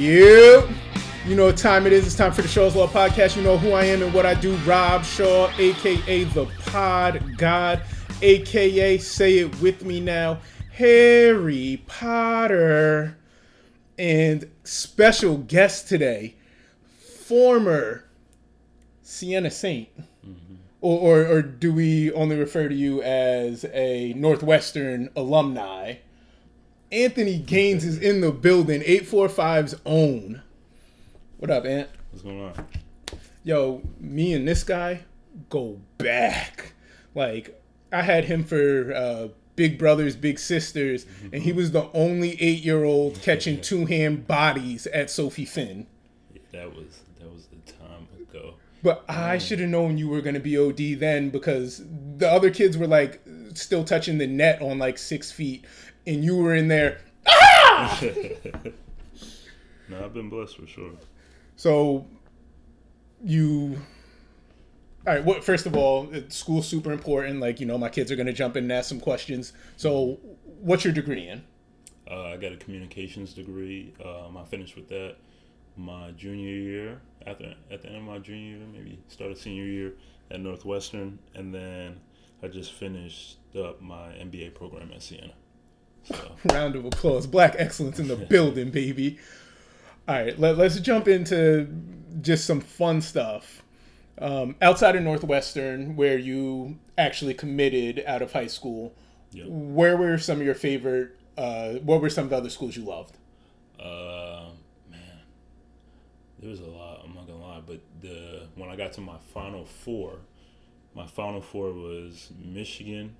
Yep. You know what time it is. It's time for the Shaw's Law Podcast. You know who I am and what I do. Rob Shaw, aka the Pod God, aka say it with me now, Harry Potter. And special guest today, former Siena Saint. Mm-hmm. Or, or, or do we only refer to you as a Northwestern alumni? Anthony Gaines is in the building, 845's own. What up, Ant? What's going on? Yo, me and this guy go back. Like, I had him for uh, Big Brothers, Big Sisters, and he was the only eight year old catching two hand bodies at Sophie Finn. Yeah, that was that was a time ago. But I should have known you were gonna be OD then because the other kids were like still touching the net on like six feet, and you were in there. No, I've been blessed for sure. So you. All right. What? First of all, school's super important. Like you know, my kids are gonna jump in and ask some questions. So, what's your degree in? Uh, I got a communications degree. Um, I finished with that my junior year. After at the end of my junior year, maybe started senior year at Northwestern, and then I just finished up my MBA program at Siena. So Round of applause. Black excellence in the building, baby. All right, let, let's jump into just some fun stuff. Um, outside of Northwestern, where you actually committed out of high school, Yep. where were some of your favorite? Uh, what were some of the other schools you loved? Uh, man, there was a lot. I'm not gonna lie, but the when I got to my final four, my final four was Michigan,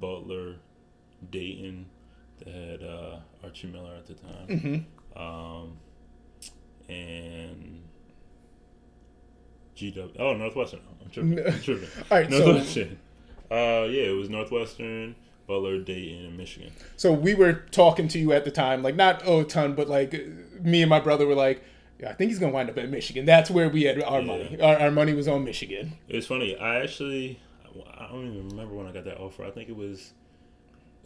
Butler, Dayton. that had uh, Archie Miller at the time, um, and GW. Oh, Northwestern. I'm tripping. I'm tripping. All right, so Northwestern. uh, yeah, it was Northwestern, Butler, Dayton, and Michigan. So we were talking to you at the time, like not oh, a ton, but like me and my brother were like, yeah, I think he's gonna wind up at Michigan. That's where we had our Yeah. money. Our, our money was on Michigan. It's funny. I actually, I don't even remember when I got that offer. I think it was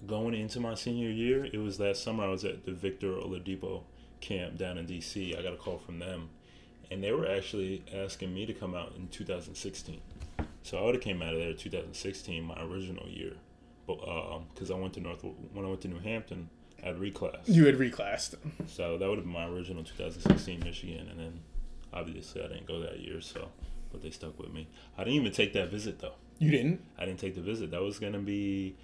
going into my senior year. It was that summer I was at the Victor Oladipo camp down in D.C. I got a call from them, and they were actually asking me to come out in 2016. So I would have came out of there 2016, my original year, but um, because I went to North when I went to New Hampton, I had reclass. You had reclassed. So that would have been my original 2016 Michigan, and then obviously I didn't go that year, so but they stuck with me. I didn't even take that visit though. You didn't. I didn't take the visit. That was gonna be,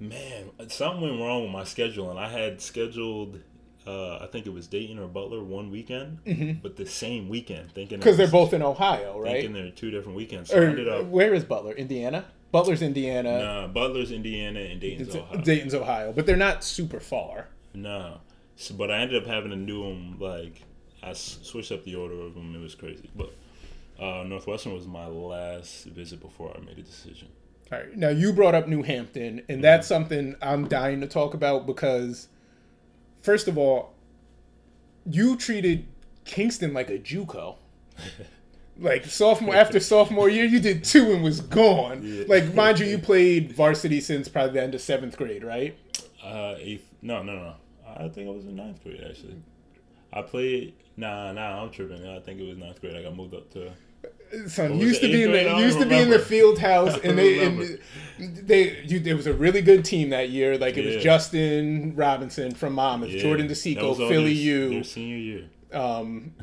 man, something went wrong with my schedule, and I had scheduled. Uh, I think it was Dayton or Butler one weekend, but the same weekend, thinking Because they're both in Ohio, right? thinking they're two different weekends. So I Or ended up where is Butler? Indiana. Butler's Indiana. nah, Butler's Indiana and Dayton's It's- Ohio. Dayton's Ohio, but they're not super far. No, so, but I ended up having to do them like I switched up the order of them. It was crazy, but uh, Northwestern was my last visit before I made a decision. All right. Now you brought up New Hampton, and that's something I'm dying to talk about because, first of all, you treated Kingston like a JUCO. Like sophomore after sophomore year, you did two and was gone. Yeah. Like mind you, you played varsity since probably the end of seventh grade, right? Uh, eighth? No, no, no. I think I was in ninth grade actually. I played. Nah, nah, I'm tripping. I think it was ninth grade. I got moved up to. Son, What used to be in the used to be in the field house, and they and they you, it was a really good team that year. Like it was Justin Robinson from Monmouth, Yeah, Jordan DeSico, Philly their, U. Their senior year. Um,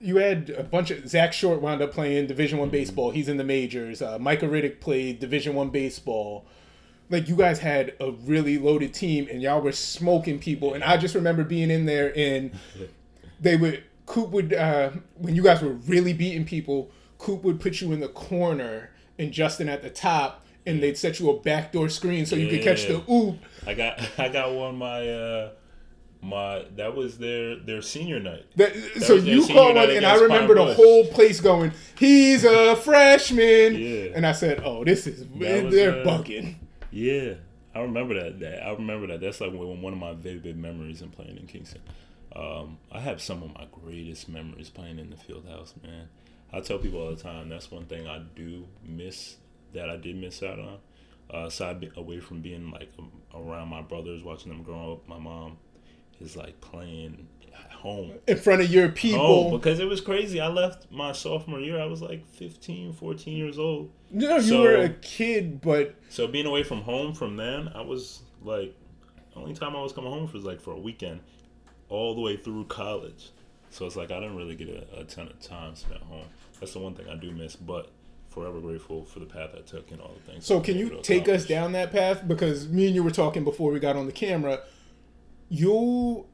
you had a bunch of Zack Short wound up playing Division Mm-hmm. One baseball. He's in the majors. Uh, Micah Riddick played Division One baseball. Like you guys had a really loaded team, and y'all were smoking people. And I just remember being in there, and they would Coop would uh, when you guys were really beating people. Coop would put you in the corner and Justin at the top, and they'd set you a backdoor screen so you could catch the Yeah. oop. I got I got one my uh my that was their their senior night. That, so you called one, and I remember the whole place going, "He's a freshman," Yeah. and I said, "Oh, this is That they're uh, bugging." Yeah, I remember that. That I remember that. That's like one one of my vivid memories in playing in Kingston. Um, I have some of my greatest memories playing in the field house, man. I tell people all the time that's one thing I do miss that I did miss out on. Uh, aside away from being like um, around my brothers, watching them grow up, my mom, is like playing at home. in front of your people. Home because it was crazy. I left my sophomore year. I was like 15, 14 years old. no, you So- were a kid, but So being away from home from then, I was like, the only time I was coming home was like for a weekend, all the way through college. So it's like I didn't really get a, a ton of time spent home. That's the one thing I do miss, but forever grateful for the path I took and all the things. So can you take us down that path? Because me and you were talking before we got on the camera. You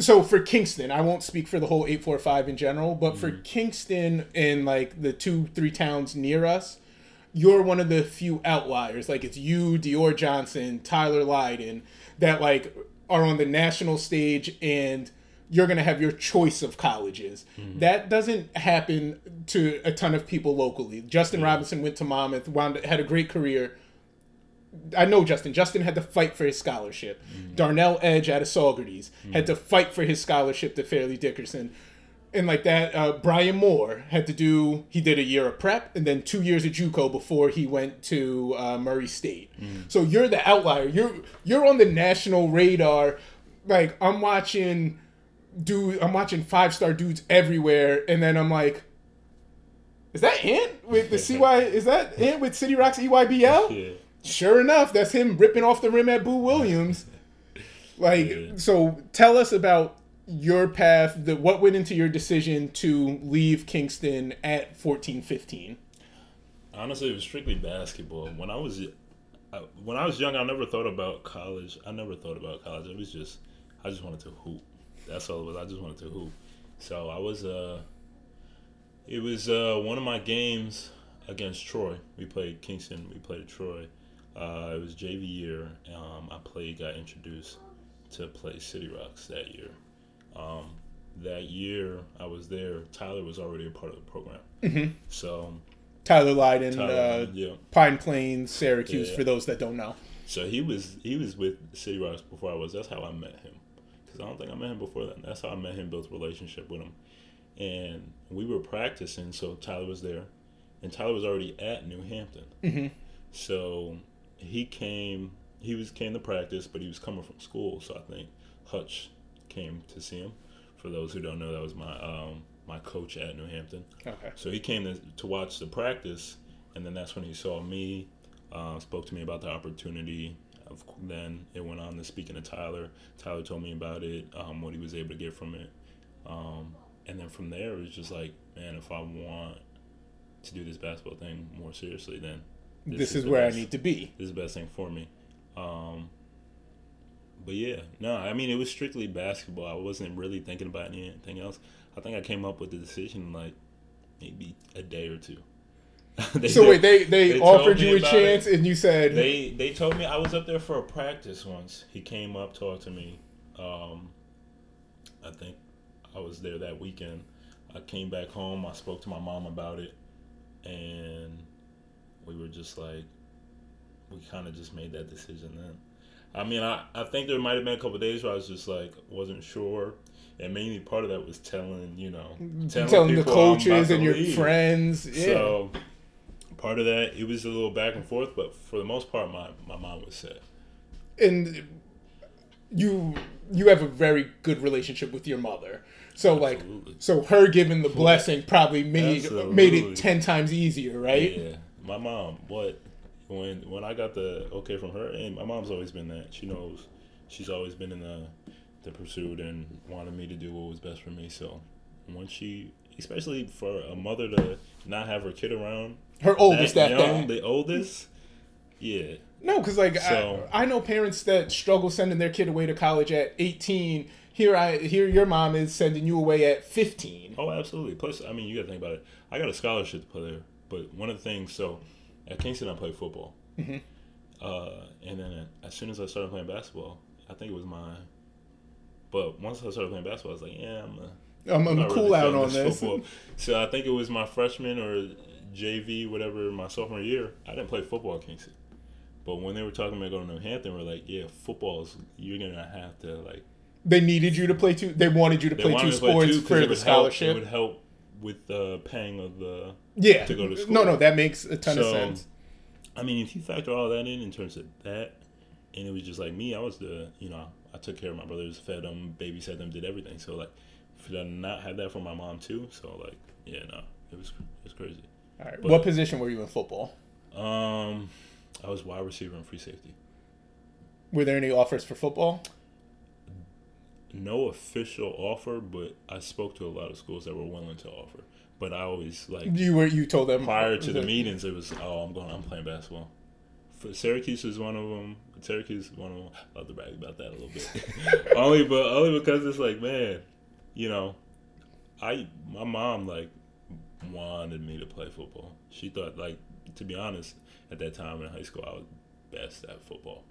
so for Kingston, I won't speak for the whole eight four five in general, but for Mm-hmm. Kingston and like the two, three towns near us, you're one of the few outliers. Like it's you, Dior Johnson, Tyler Lydon, that like are on the national stage and you're gonna have your choice of colleges. Mm-hmm. That doesn't happen to a ton of people locally. Justin Robinson went to Monmouth, wound had a great career. I know Justin. Justin had to fight for his scholarship. Darnell Edge out of Saugerties had to fight for his scholarship to Fairleigh Dickinson. And like that, uh, Brian Moore had to do. He did a year of prep and then two years of JUCO before he went to uh, Murray State. So you're the outlier. You're you're on the national radar. Like I'm watching, dude. I'm watching five star dudes everywhere, and then I'm like, is that Ant with the CY? Is that Ant with City Rocks EYBL? Yeah. Sure enough, that's him ripping off the rim at Boo Williams. Like, Yeah. so tell us about your path, the, what went into your decision to leave Kingston at 14, 15? Honestly, it was strictly basketball. When I was I, when I was young, I never thought about college. I never thought about college. It was just I just wanted to hoop. That's all it was. I just wanted to hoop. So I was uh it was uh one of my games against Troy. We played Kingston. We played Troy. Uh, it was JV year. Um, I played, got introduced to play City Rocks that year. Um, that year I was there. Tyler was already a part of the program. Mhm. So Tyler Lydon, Tyler, uh, yeah. Pine Plains, Syracuse, Yeah. for those that don't know. So he was he was with City Rocks before I was. That's how I met him. Because I don't think I met him before that. That's how I met him. Built a relationship with him, and we were practicing. So Tyler was there, and Tyler was already at New Hampton. Mhm. So he came. He was came to practice, but he was coming from school. So I think Hutch came to see him. For those who don't know, that was my um, my coach at New Hampton. Okay. So he came to, to watch the practice, and then that's when he saw me, uh, spoke to me about the opportunity. Of, then it went on to speaking to Tyler. Tyler told me about it, um, what he was able to get from it. Um, and then from there, it was just like, man, if I want to do this basketball thing more seriously, then This, is the where best- I need to be. This is the best thing for me. Um, but yeah, no, I mean, it was strictly basketball. I wasn't really thinking about anything else. I think I came up with the decision like maybe a day or two. They So wait, they they, they offered you a chance, it. and you said, they they told me I was up there for a practice once. He came up, talked to me. Um, I think I was there that weekend. I came back home. I spoke to my mom about it, and we were just like, we kind of just made that decision then. I mean, I, I think there might have been a couple days where I was just like wasn't sure, and mainly part of that was telling you know mm-hmm. telling, telling the people I'm about coaches and your leave. friends. Yeah. So part of that, it was a little back and forth, but for the most part, my my mind was set. and you you have a very good relationship with your mother. So like Absolutely. so her giving the blessing probably made made it 10 times easier, right? Yeah, my mom. What when when I got the okay from her, and my mom's always been that. She knows. She's always been in the the pursuit and wanted me to do what was best for me. So once she, especially for a mother to not have her kid around, Her oldest that at young, that. the oldest, yeah, No, cuz like So- I, I know parents that struggle sending their kid away to college at 18. Here I here your mom is sending you away at 15. Oh, absolutely. Plus, I mean, you got to think about it. I got a scholarship to play there, but one of the things, so at Kingston, I played football, Mhm. uh, and then as soon as I started playing basketball, I think it was my. But once I started playing basketball, I was like, yeah, I'm. A, I'm, I'm not cool really out on this. football. So I think it was my freshman or JV, whatever, my sophomore year. I didn't play football at Kingston. But when they were talking about going to New Hampton, we're like, yeah, football's you're gonna have to like They needed you to play two they wanted you to play two to play sports for the scholarship. Help, it would help with the paying of the. yeah. to go to school. No, no, that makes a ton of sense. I mean, if you factor all that in in terms of that, and it was just like me. I was the you know I took care of my brothers, fed them, babysat them, did everything. So like for to not have that for my mom too. So like yeah, no, it was it was crazy. All right. But- what position were you in football? Um, I was wide receiver and free safety. Were there any offers for football? No official offer, but I spoke to a lot of schools that were willing to offer. But I always like You were you told them prior to the meetings, it was oh I'm going I'm playing basketball. For Syracuse is one of them. Syracuse is one of them. I love to brag about that a little bit. only but only because it's like man, you know, I my mom like wanted me to play football. She thought like to be honest, at that time in high school I was best at football.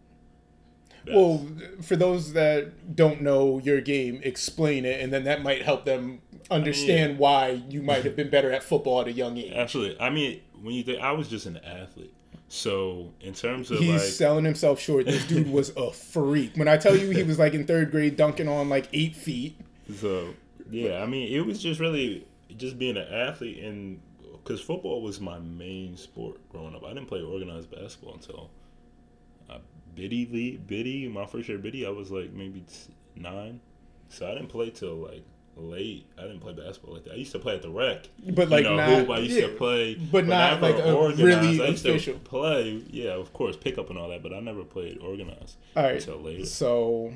Best. Well, for those that don't know your game, explain it, and then that might help them understand why you might have been better at football at a young age. Absolutely. I mean, when you think I was just an athlete. So in terms of He's like selling himself short. This dude was a freak. When I tell you he was like in third grade dunking on like eight feet. So yeah, I mean, it was just really just being an athlete, and because football was my main sport growing up. I didn't play organized basketball until biddy league, biddy. My first year biddy, I was like maybe t- nine, so I didn't play till like late. I didn't play basketball like that. I used to play at the rec, But like you know, not, hoop. I used yeah, to play, but not like a organized. really I used official. to play. Yeah, of course, pick up and all that, but I never played organized All right. until later. So,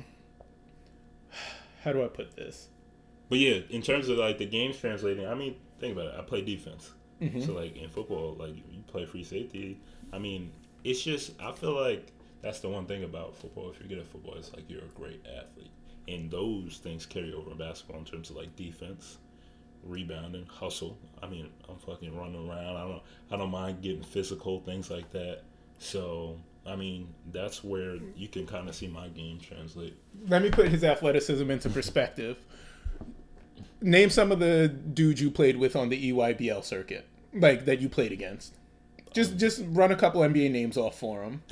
how do I put this? But yeah, in terms of like the games translating, I mean, think about it. I play defense. Mm-hmm. So like in football, like you play free safety. I mean, it's just I feel like that's the one thing about football. If you're good at football, it's like you're a great athlete, and those things carry over in basketball in terms of like defense, rebounding, hustle. I mean, I'm fucking running around. I don't I don't mind getting physical, things like that. So I mean, that's where you can kind of see my game translate. Let me put his athleticism into perspective. Name some of the dudes you played with on the EYBL circuit, like that you played against. Just just run a couple NBA names off for him.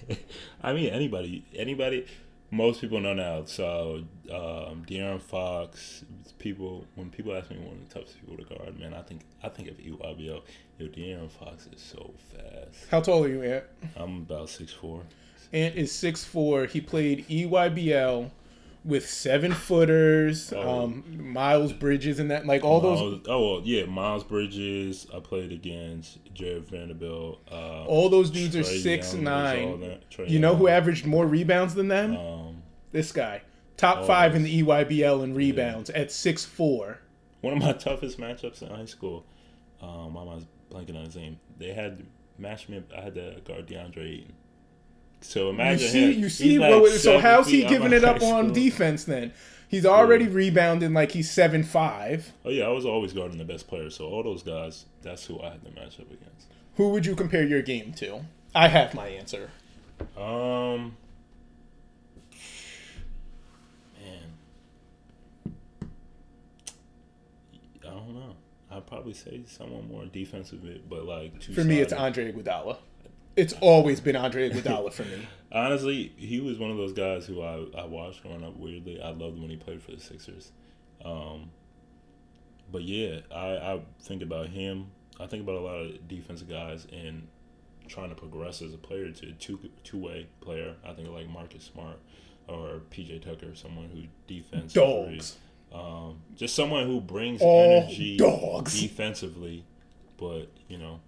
I mean, anybody, anybody. Most people know now. So, um, De'Aaron Fox. People, when people ask me one of the toughest people to guard, man, I think I think of EYBL. Yo, De'Aaron Fox is so fast. How tall are you, Ant? I'm about six four. Ant is six four. He played EYBL with seven footers, Oh. um, Miles Bridges, and that like all those oh well, yeah, Miles Bridges. I played against Jarred Vanderbilt. Uh, all those dudes are six Young nine. that. You know who averaged more rebounds than them? Um, This guy, top Oh, five in the EYBL in rebounds at six four. one of my toughest matchups in high school. Um, I'm blanking on his name. They had matched me. up- I had to guard DeAndre Ayton. So You imagine see, him. you see. Like so how's he giving it up on defense then? He's already rebounding like he's seven five. Oh yeah, I was always guarding the best players. So all those guys, that's who I had to match up against. Who would you compare your game to? I have my answer. Um, man, I don't know. I'd probably say someone more defensive, but like For me, it's. Andre Iguodala. It's always been Andre Iguodala for me. Honestly, he was one of those guys who I, I watched growing up weirdly. I loved when he played for the Sixers. Um, but yeah, I, I think about him. I think about a lot of defensive guys and trying to progress as a player to two two way player. I think of like Marcus Smart or PJ Tucker, someone who defense Dogs. Um, just someone who brings All energy dogs. defensively, but you know,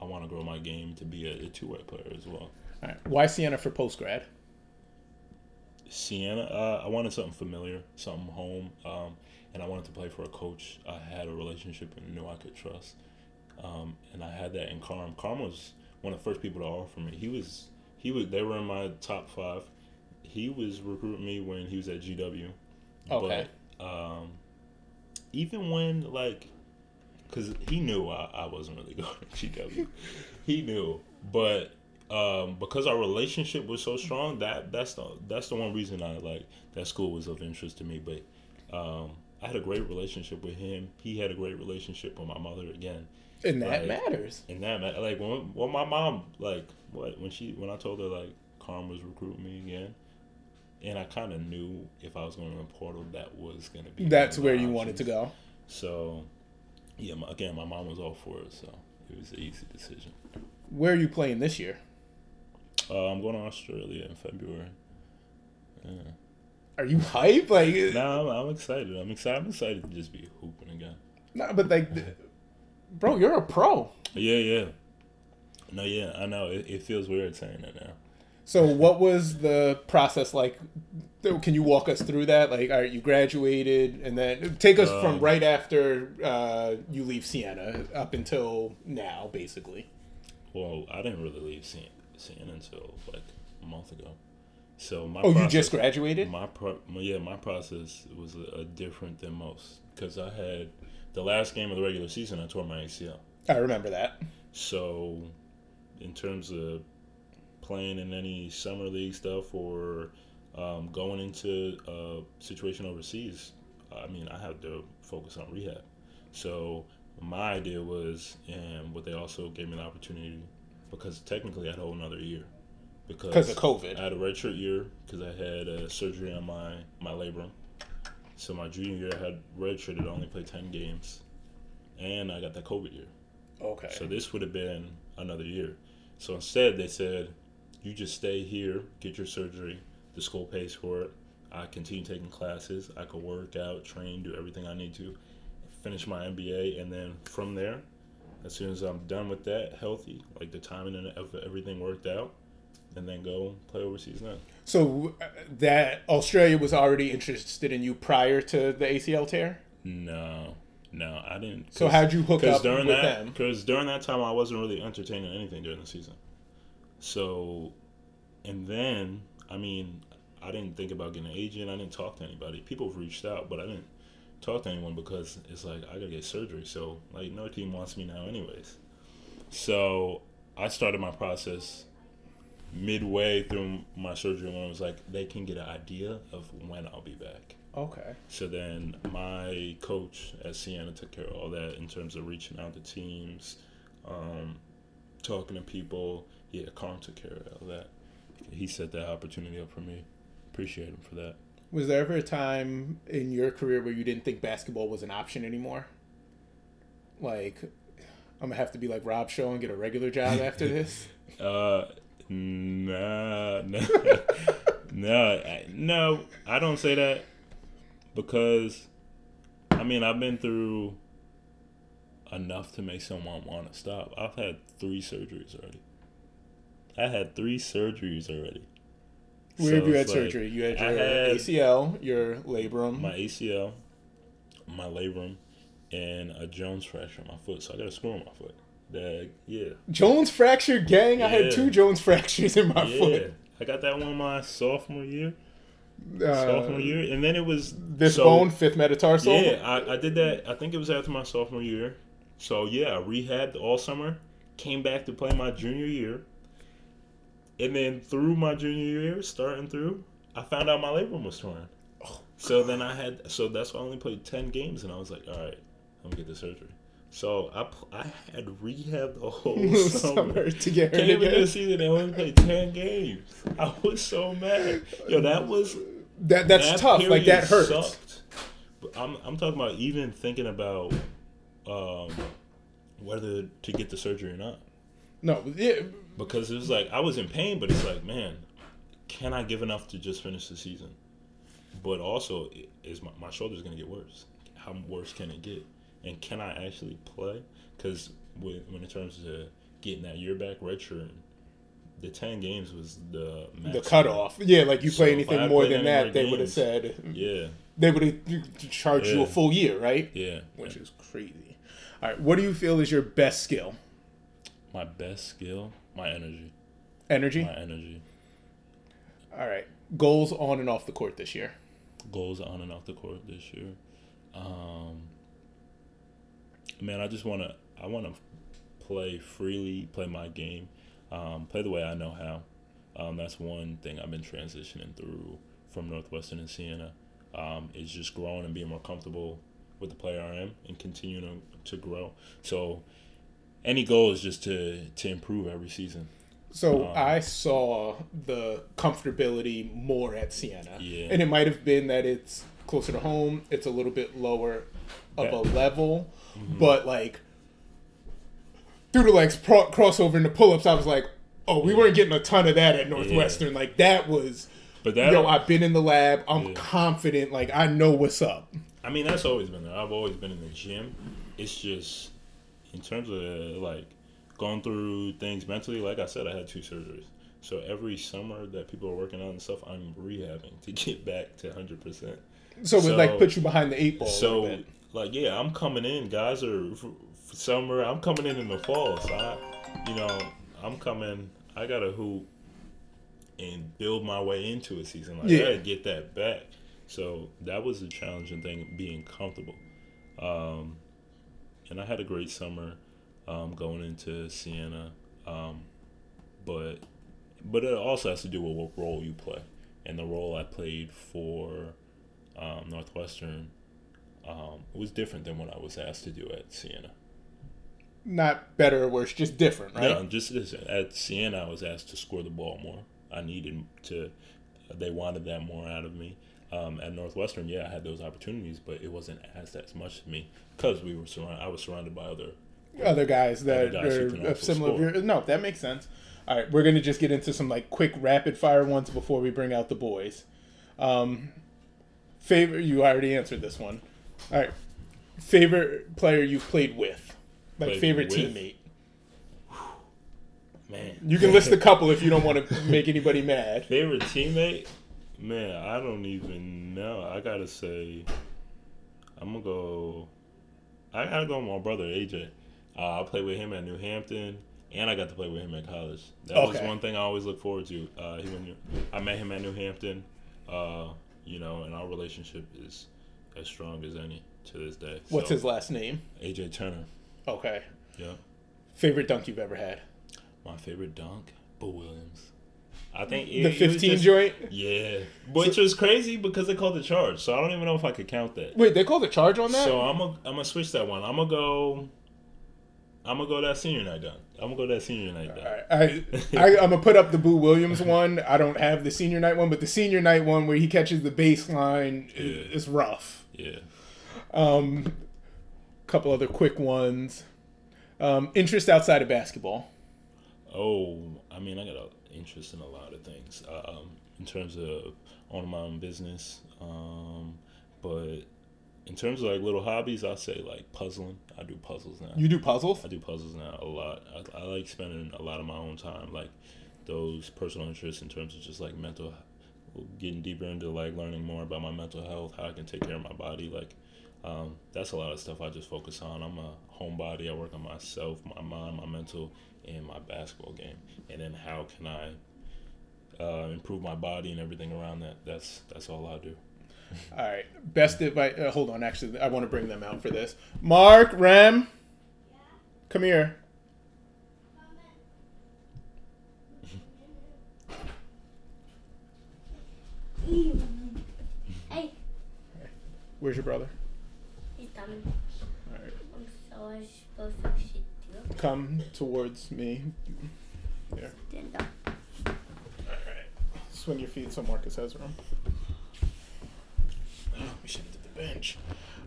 I want to grow my game to be a, a two way player as well. All right. Why Siena for post grad? Siena, uh, I wanted something familiar, something home, um, and I wanted to play for a coach I had a relationship and knew I could trust. Um, and I had that in Carm. Carm was one of the first people to offer me. He was, he was, they were in my top five. He was recruiting me when he was at GW. Okay. But um, even when like, because he knew I, I wasn't really going to GW, he knew. But um, because our relationship was so strong, that that's the that's the one reason I like that school was of interest to me. But um, I had a great relationship with him. He had a great relationship with my mother again. And that Right. matters. And that like when when my mom like what when she when I told her like Carm was recruiting me again, and I kind of knew if I was going to the portal that was going to be That's where my you wanted to go. So, yeah, my, again, my mom was all for it, so it was an easy decision. Where are you playing this year? Uh, I'm going to Australia in February. Yeah. Are you hype? Like, No, I'm, I'm excited. I'm excited. I'm excited to just be hooping again. nah, but like, bro, you're a pro. Yeah, yeah. No, yeah, I know. It, it feels weird saying that now. So, what was the process like? Can you walk us through that? Like, all right, you graduated, and then take us from Um, right after uh, you leave Siena up until now, basically. Well, I didn't really leave Siena, Siena until like a month ago. So my Oh, you just graduated? my pro- yeah my process was a, a different than most because I had the last game of the regular season I tore my ACL. I remember that. So, in terms of playing in any summer league stuff or um, going into a situation overseas, I mean, I have to focus on rehab. So, my idea was, and what they also gave me the opportunity, because technically I had a whole another year. Because 'Cause of COVID. I had a redshirt year because I had a surgery on my, my labrum. So, my junior year, I had redshirted, I only played 10 games. And I got that COVID year. Okay. So this would have been another year. So instead, they said, you just stay here, get your surgery. The school pays for it. I continue taking classes. I could work out, train, do everything I need to, finish my MBA, and then from there, as soon as I'm done with that, healthy, like the timing and everything worked out, and then go play overseas then. So uh, that Australia was already interested in you prior to the ACL tear. No, no, I didn't. So how'd you hook up during with that, them? because during that time, I wasn't really entertaining anything during the season. So, and then I mean, I didn't think about getting an agent. I didn't talk to anybody. People have reached out, but I didn't talk to anyone because it's like I gotta get surgery. So like no team wants me now, anyways. So I started my process midway through my surgery when it was like they can get an idea of when I'll be back. Okay. So then my coach at Siena took care of all that in terms of reaching out to teams, um, talking to people. Yeah, Carm took care of all that. He set that opportunity up for me. Appreciate him for that. Was there ever a time in your career where you didn't think basketball was an option anymore? Like, I'm gonna have to be like Rob Shaw and get a regular job after this. Uh, nah, nah, no, I- no. I don't say that because, I mean, I've been through enough to make someone want to stop. I've had three surgeries already. I had three surgeries already. Where So have you had like, surgery? You had your had ACL, your labrum. my ACL, my labrum, and a Jones fracture in my foot. So I got a screw in my foot. That yeah. Jones fracture, gang. I had two Jones fractures in my yeah, foot. I got that one my sophomore year. Uh, sophomore year, and then it was This so- bone, fifth metatarsal. Yeah, I, I did that. I think it was after my sophomore year. So yeah, I rehabbed all summer, came back to play my junior year, and then through my junior year, starting through, I found out my labrum was torn. So then I had, so that's why I only played ten games, and I was like, all right, I'm gonna get the surgery. So I I had rehab the whole summer. To get Came into the season and only played ten games. I was so mad. Yo, that was That that's that tough. Like that hurts. sucked. But I'm I'm talking about even thinking about um, whether to get the surgery or not No, yeah, because it was like I was in pain, but it's like man, can I give enough to just finish the season? But also, is my, my shoulder's gonna get worse? How worse can it get? And can I actually play? Because when, when in terms of getting that year back redshirt, the ten games was the the cutoff. Yeah, like you play So I anything more than that, they would have said Yeah, they would have charged you a full year, right? yeah. Which is crazy. All right, what do you feel is your best skill? My best skill, my energy. Energy. My energy. All right, goals on and off the court this year. Goals on and off the court this year. Um, man, I just want to. I want to play freely, play my game, um, play the way I know how. Um, that's one thing I've been transitioning through from Northwestern and Siena. Um, is just growing and being more comfortable with the player I am and continuing to, to grow. So, any goal is just to to improve every season. So Um, I saw the comfortability more at Siena, Yeah. and it might have been that it's closer to home. It's a little bit lower of a level, Mm-hmm. but like through the legs pro- crossover and the pull ups, I was like, Oh, we weren't getting a ton of that at Northwestern. Yeah. Like that was. But that, yo, I've been in the lab. I'm yeah. confident. Like I know what's up. I mean, that's always been there. I've always been in the gym. It's just in terms of like going through things mentally. Like I said, I had two surgeries. So every summer that people are working on and stuff, I'm rehabbing to get back to 100. percent So, so it like put you behind the eight ball. So like yeah, I'm coming in. Guys are summer. I'm coming in in the fall. So I, you know, I'm coming. I gotta hoop and build my way into a season. Like yeah. I gotta get that back. So that was a challenging thing, being comfortable. Um, and I had a great summer um, going into Siena, um, but but it also has to do with what role you play. And the role I played for um, Northwestern um, was different than what I was asked to do at Siena. Not better or worse, just different, right? No, just at Siena, I was asked to score the ball more. I needed to. They wanted that more out of me. Um, at Northwestern, yeah, I had those opportunities, but it wasn't asked as much to me because we were surrounded. I was surrounded by other other guys that other guys are similar. No, that makes sense. All right, we're gonna just get into some like quick rapid fire ones before we bring out the boys. Um, favorite? You already answered this one. All right, favorite player you've played with, like played favorite with? teammate. Man, you can list a couple if you don't want to make anybody mad. Favorite teammate? Man, I don't even know. I gotta say, I'm gonna go. I gotta go with my brother AJ. Uh, I played with him at New Hampton and I got to play with him at college. That okay. was one thing I always look forward to. Uh, he went, I met him at New Hampton, uh, you know, and our relationship is as strong as any to this day. What's so, his last name? AJ Turner. Okay. Yeah. Favorite dunk you've ever had? My favorite dunk, Boo Williams. I think it, the 15 just, joint. Yeah, which so, was crazy because they called the charge. So I don't even know if I could count that. Wait, they called the charge on that? So I'm gonna I'm gonna switch that one. I'm gonna go. I'm gonna go that senior night dunk. I'm gonna go that senior night. All right. I, I, am gonna put up the Boo Williams one. I don't have the senior night one, but the senior night one where he catches the baseline yeah. is, is rough. Yeah. Um, couple other quick ones. Um, interest outside of basketball. Oh, I mean, I got an interest in a lot of things. Um, in terms of owning my own business, um, but in terms of like little hobbies, I say like puzzling. I do puzzles now. You do puzzles? I do puzzles now a lot. I, I like spending a lot of my own time, like those personal interests in terms of just like mental, getting deeper into like learning more about my mental health, how I can take care of my body. Like um, that's a lot of stuff I just focus on. I'm a homebody. I work on myself, my mind, my mental, and my basketball game. And then how can I uh, improve my body and everything around that? That's that's all I do. All right. Best advice. Uh, hold on. Actually, I want to bring them out for this. Mark, Rem, come here. Hey. Where's your brother? He's coming. All right. I'm So I supposed to sit Come towards me. There. Stand up. All right. Swing your feet so Marcas has room. Oh, we should have did the bench.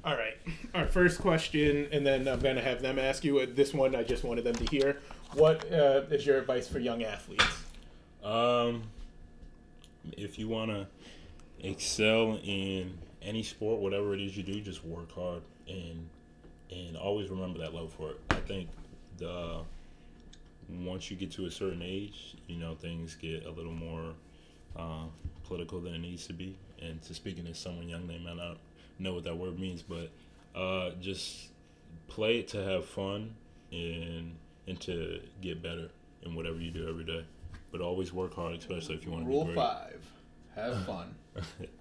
All right. Our first question, and then I'm going to have them ask you. Uh, this one, I just wanted them to hear. What uh, is your advice for young athletes? Um, if you want to excel in any sport, whatever it is you do, just work hard and and always remember that love for it. I think the once you get to a certain age, you know things get a little more uh, political than it needs to be. And to speaking as someone young, they might not know what that word means, but uh, just play it to have fun and and to get better in whatever you do every day. But always work hard, especially if you want to Rule be great. Rule five: have fun.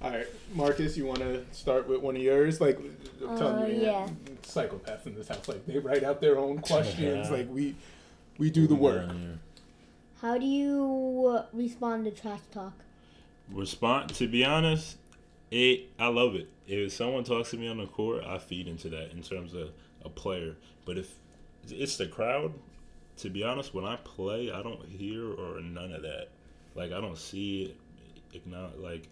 All right, Marcas, you want to start with one of yours? Like, I'm telling uh, you, yeah. psychopaths in this house. Like, they write out their own questions. like, we we do the work. How do you uh, respond to trash talk? Respond to be honest, it I love it. If someone talks to me on the court, I feed into that in terms of a player. But if it's the crowd, to be honest, when I play, I don't hear or none of that. Like I don't see it. Not like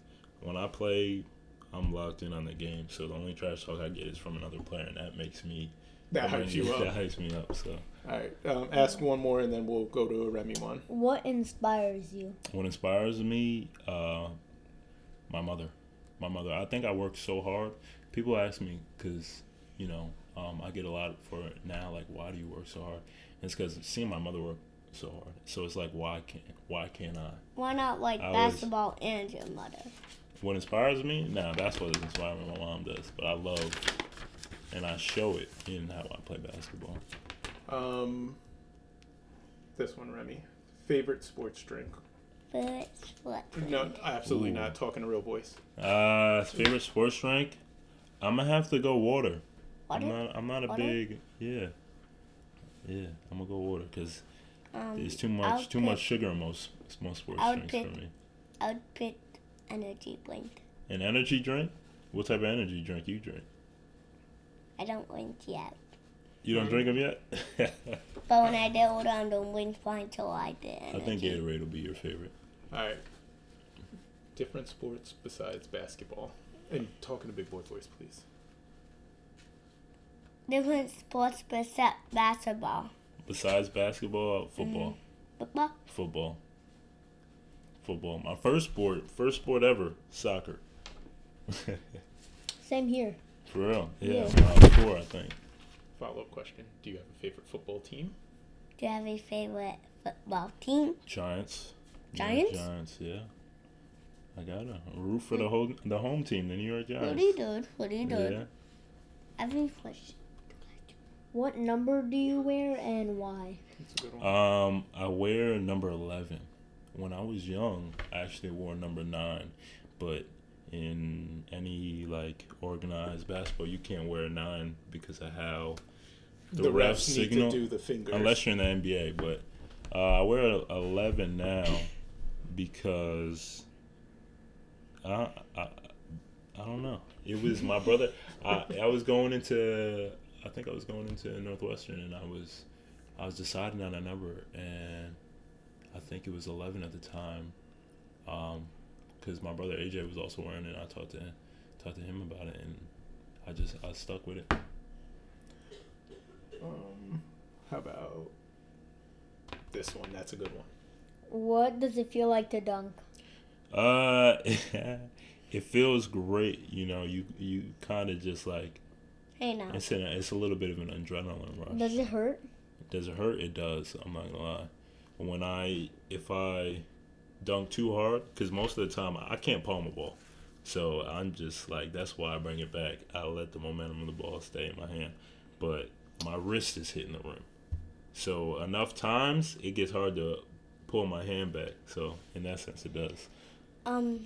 when I play, I'm locked in on the game. So the only trash talk I get is from another player, and that makes me that hypes you up. That hypes me up. So All right. Um, ask one more, and then we'll go to a Remi one. What inspires you? What inspires me, uh, my mother. My mother. I think I work so hard. People ask me because, you know, um, I get a lot for it now. Like, why do you work so hard? And it's because seeing my mother work so hard. So it's like, why can't why can't I? Why not like I was- basketball and your mother? What inspires me? Nah, that's what inspires me. My mom does, but I love, and I show it in how I play basketball. Um, this one, Remi. Favorite sports drink? But what? No, absolutely Ooh. not. Talking a real voice. Uh, favorite sports drink? I'm gonna have to go water. Water? I'm not. I'm not a Water? big. Yeah. Yeah, I'm gonna go water because Um, there's too I much. would Too much sugar in most most sports I would drinks for me. I would pick energy drink. An energy drink? What type of energy drink you drink? I don't drink yet. You don't drink them yet? But when I get older, I'm gonna drink fine till I get I energy. think Gatorade will be your favorite. All right. Different sports besides basketball. And talking a big boy voice, please. Different sports besides basketball. Besides basketball, football. Mm-hmm. Football? Football. Football. My first sport, first sport ever, soccer. Same here. For real? Yeah, Yeah. when I four, I think. Follow up question: Do you have a favorite football team? Do you have a favorite football team? Giants. Giants? Yeah, Giants, yeah. I gotta root for the whole the home team, the New York Giants. What do you do? What do you do? Yeah. Every question. What number do you wear and why? That's a good one. Um, I wear number eleven. When I was young, I actually wore number nine, but in any like organized basketball, you can't wear nine because of how the, the, ref refs signal. do the fingers. unless you're in the NBA. But uh, I wear eleven now because I, I I don't know. It was my brother. I I was going into I think I was going into Northwestern and I was I was deciding on a number and I think it was eleven at the time. Um, because my brother AJ was also wearing it. I talked to talked to him about it and I just I stuck with it. Um, how about this one? That's a good one. What does it feel like to dunk? Uh, it feels great. You know, you you kind of just like Hey now. it's an, it's a little bit of an adrenaline rush. Does it hurt? Does it hurt? It does. I'm not gonna lie. But when I if I dunk too hard, because most of the time I can't palm a ball, so I'm just like that's why I bring it back. I let the momentum of the ball stay in my hand, but my wrist is hitting the rim. So enough times it gets hard to pull my hand back. So in that sense, it does. Um,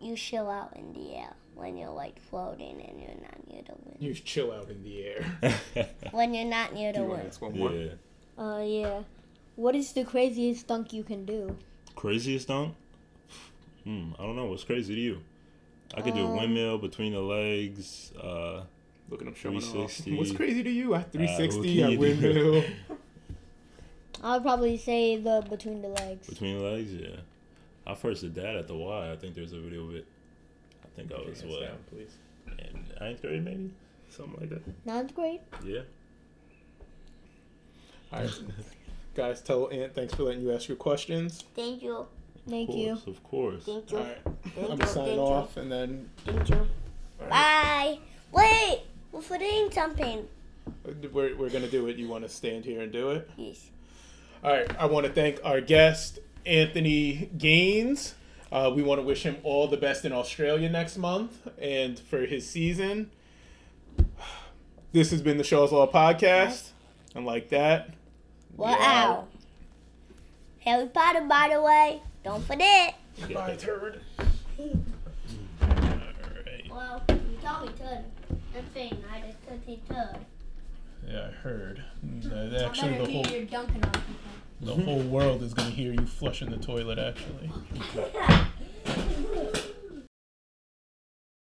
you chill out in the air when you're like floating and you're not near the wind. You chill out in the air. When you're not near the you wind. ask one more? yeah. Uh, yeah. What is the craziest dunk you can do? Craziest dunk? Hmm, I don't know. What's crazy to you? I could do a Um, windmill between the legs. Uh, Look at him showing off. 360. What's crazy to you? At 360, what can at windmill. I would probably say the between the legs. between the legs, yeah. I first did that at the Y. I think there's a video of it. I think I was Hands what down, please. in ninth grade, maybe something like that. Ninth grade. Yeah. All right, guys, tell Ant thanks for letting you ask your questions. Thank you. Thank you. Of course. Thank you. right, Thank I'm you. gonna sign Thank off, and then. Thank you. all right, Bye. Wait. We're forgetting something. we're we're gonna do it. You want to stand here and do it? Yes. All right. I want to thank our guest, Anthony Gaines. Uh, we want to wish him all the best in Australia next month and for his season. This has been the Shaw's Law podcast. And like that, we Wow. out. Harry Potter, by the way. Don't forget. Bye, turd. Well, you told me to. I'm saying I just took the turd. Yeah, I heard. Uh, Actually, better the whole hear you're dunking on people. the whole world is gonna hear you flushing the toilet. Actually.